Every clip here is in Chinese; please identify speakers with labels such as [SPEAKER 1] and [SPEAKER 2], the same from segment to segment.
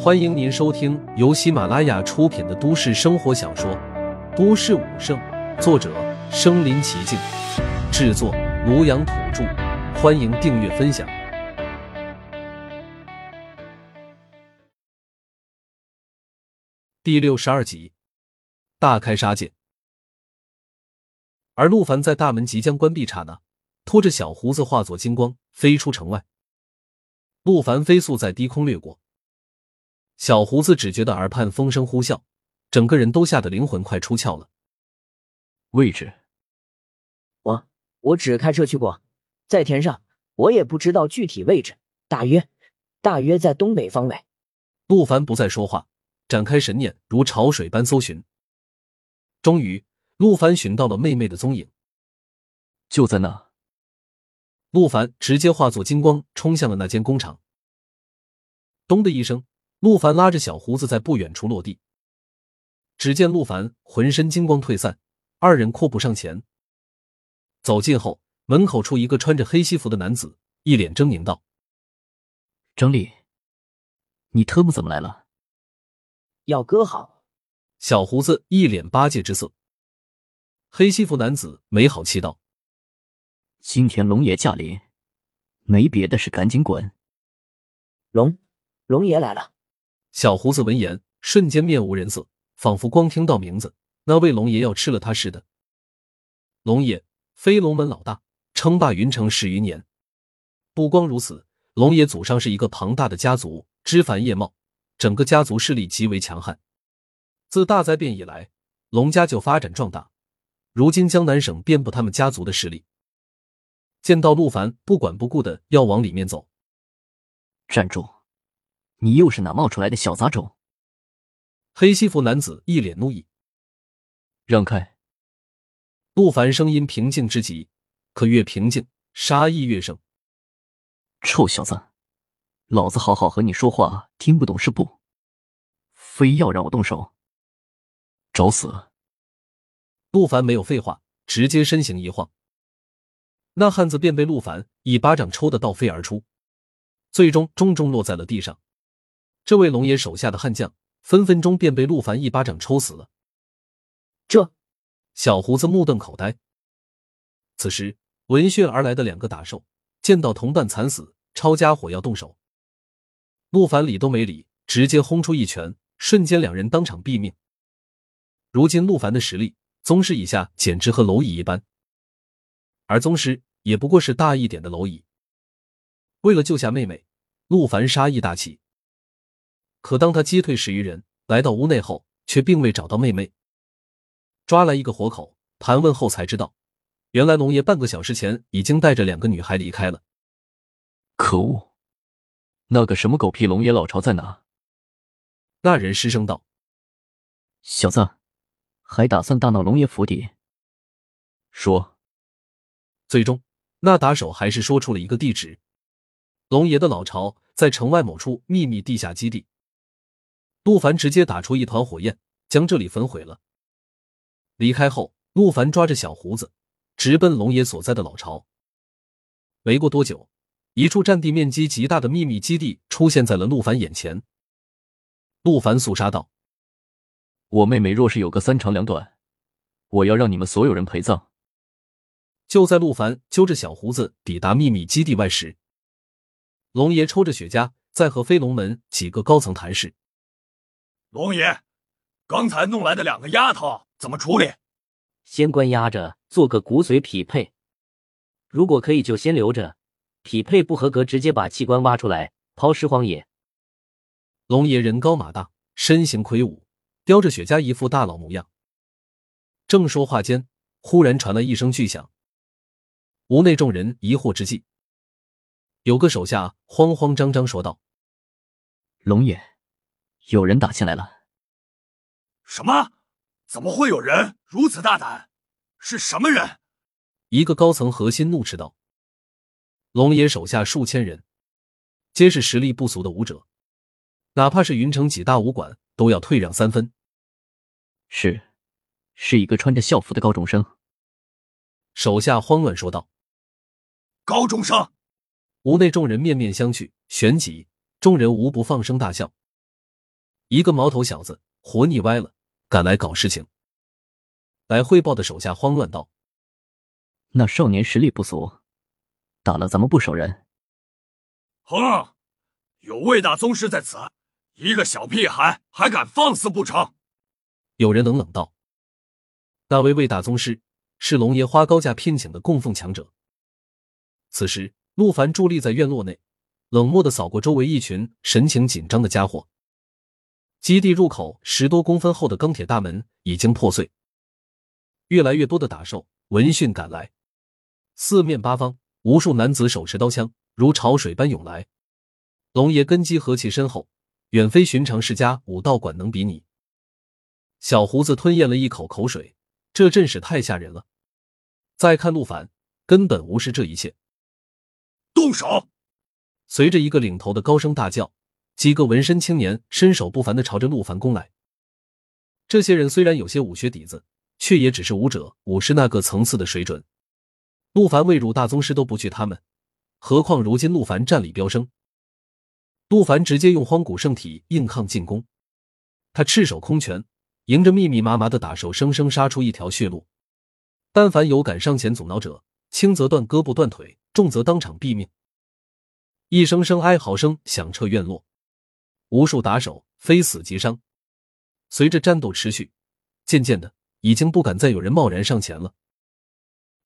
[SPEAKER 1] 欢迎您收听由喜马拉雅出品的都市生活小说《都市武圣》，作者：身临其境，制作：庐阳土著。欢迎订阅分享。第六十二集，大开杀戒。而陆凡在大门即将关闭刹那，拖着小胡子化作金光飞出城外。陆凡飞速在低空掠过，小胡子只觉得耳畔风声呼啸，整个人都吓得灵魂快出窍了。
[SPEAKER 2] 位置，
[SPEAKER 3] 我我只开车去过，在田上，我也不知道具体位置，大约大约在东北方位。
[SPEAKER 1] 陆凡不再说话，展开神念，如潮水般搜寻。终于。陆凡寻到了妹妹的踪影，
[SPEAKER 2] 就在那。
[SPEAKER 1] 陆凡直接化作金光，冲向了那间工厂。咚的一声，陆凡拉着小胡子在不远处落地。只见陆凡浑身金光退散，二人阔步上前。走近后，门口处一个穿着黑西服的男子一脸狰狞道：“
[SPEAKER 2] 整理，你特么怎么来了？”
[SPEAKER 3] 要哥好。
[SPEAKER 1] 小胡子一脸八戒之色。黑西服男子没好气道：“
[SPEAKER 2] 今天龙爷驾临，没别的事，赶紧滚。”
[SPEAKER 3] 龙龙爷来了。
[SPEAKER 1] 小胡子闻言，瞬间面无人色，仿佛光听到名字，那位龙爷要吃了他似的。龙爷，飞龙门老大，称霸云城十余年。不光如此，龙爷祖上是一个庞大的家族，枝繁叶茂，整个家族势力极为强悍。自大灾变以来，龙家就发展壮大。如今江南省遍布他们家族的势力。见到陆凡，不管不顾的要往里面走。
[SPEAKER 2] 站住！你又是哪冒出来的小杂种？
[SPEAKER 1] 黑西服男子一脸怒意。
[SPEAKER 2] 让开！
[SPEAKER 1] 陆凡声音平静之极，可越平静，杀意越盛。
[SPEAKER 2] 臭小子，老子好好和你说话，听不懂是不？非要让我动手？找死！
[SPEAKER 1] 陆凡没有废话，直接身形一晃，那汉子便被陆凡一巴掌抽得倒飞而出，最终重重落在了地上。这位龙爷手下的悍将分分钟便被陆凡一巴掌抽死了。
[SPEAKER 3] 这
[SPEAKER 1] 小胡子目瞪口呆。此时闻讯而来的两个打手见到同伴惨死，抄家伙要动手，陆凡理都没理，直接轰出一拳，瞬间两人当场毙命。如今陆凡的实力。宗师以下简直和蝼蚁一般，而宗师也不过是大一点的蝼蚁。为了救下妹妹，陆凡杀意大起。可当他击退十余人，来到屋内后，却并未找到妹妹。抓来一个活口，盘问后才知道，原来龙爷半个小时前已经带着两个女孩离开了。
[SPEAKER 2] 可恶！那个什么狗屁龙爷老巢在哪？
[SPEAKER 1] 那人失声道：“
[SPEAKER 2] 小子。”还打算大闹龙爷府邸？
[SPEAKER 1] 说，最终那打手还是说出了一个地址：龙爷的老巢在城外某处秘密地下基地。陆凡直接打出一团火焰，将这里焚毁了。离开后，陆凡抓着小胡子，直奔龙爷所在的老巢。没过多久，一处占地面积极大的秘密基地出现在了陆凡眼前。陆凡肃杀道。
[SPEAKER 2] 我妹妹若是有个三长两短，我要让你们所有人陪葬。
[SPEAKER 1] 就在陆凡揪着小胡子抵达秘密基地外时，龙爷抽着雪茄在和飞龙门几个高层谈事。
[SPEAKER 4] 龙爷，刚才弄来的两个丫头怎么处理？
[SPEAKER 3] 先关押着，做个骨髓匹配。如果可以，就先留着；匹配不合格，直接把器官挖出来抛尸荒野。
[SPEAKER 1] 龙爷人高马大，身形魁梧。叼着雪茄，一副大佬模样。正说话间，忽然传来一声巨响。屋内众人疑惑之际，有个手下慌慌张张说道：“
[SPEAKER 2] 龙爷，有人打进来了。”“
[SPEAKER 4] 什么？怎么会有人如此大胆？是什么人？”
[SPEAKER 1] 一个高层核心怒斥道：“龙爷手下数千人，皆是实力不俗的武者，哪怕是云城几大武馆，都要退让三分。”
[SPEAKER 2] 是，是一个穿着校服的高中生。
[SPEAKER 1] 手下慌乱说道：“
[SPEAKER 4] 高中生！”
[SPEAKER 1] 屋内众人面面相觑，旋即众人无不放声大笑。一个毛头小子活腻歪了，赶来搞事情。来汇报的手下慌乱道：“
[SPEAKER 2] 那少年实力不俗，打了咱们不少人。”
[SPEAKER 4] 哼，有魏大宗师在此，一个小屁孩还敢放肆不成？
[SPEAKER 1] 有人冷冷道：“那位魏大宗师是龙爷花高价聘请的供奉强者。”此时，陆凡伫立在院落内，冷漠的扫过周围一群神情紧张的家伙。基地入口十多公分厚的钢铁大门已经破碎，越来越多的打兽闻讯赶来，四面八方无数男子手持刀枪。如潮水般涌来，龙爷根基何其深厚，远非寻常世家武道馆能比拟。小胡子吞咽了一口口水，这阵势太吓人了。再看陆凡，根本无视这一切，
[SPEAKER 4] 动手！
[SPEAKER 1] 随着一个领头的高声大叫，几个纹身青年身手不凡的朝着陆凡攻来。这些人虽然有些武学底子，却也只是武者、武师那个层次的水准。陆凡未入大宗师都不惧他们。何况如今陆凡战力飙升，陆凡直接用荒古圣体硬抗进攻，他赤手空拳迎着密密麻麻的打手，生生杀出一条血路。但凡有敢上前阻挠者，轻则断胳膊断腿，重则当场毙命。一声声哀嚎声响彻院落，无数打手非死即伤。随着战斗持续，渐渐的已经不敢再有人贸然上前了，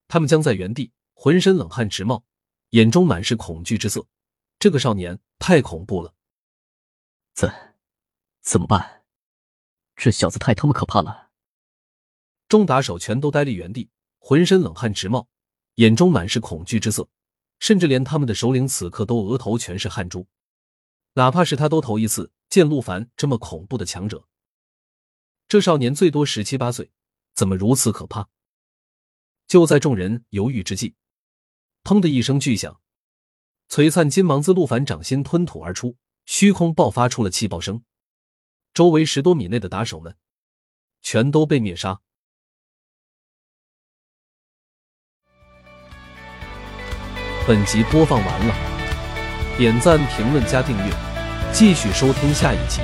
[SPEAKER 1] 他们僵在原地，浑身冷汗直冒。眼中满是恐惧之色，这个少年太恐怖了。
[SPEAKER 2] 怎怎么办？这小子太他妈可怕了！
[SPEAKER 1] 众打手全都呆立原地，浑身冷汗直冒，眼中满是恐惧之色，甚至连他们的首领此刻都额头全是汗珠。哪怕是他都头一次见陆凡这么恐怖的强者。这少年最多十七八岁，怎么如此可怕？就在众人犹豫之际。砰的一声巨响，璀璨金芒自陆凡掌心吞吐而出，虚空爆发出了气爆声。周围十多米内的打手们全都被灭杀。本集播放完了，点赞、评论、加订阅，继续收听下一集。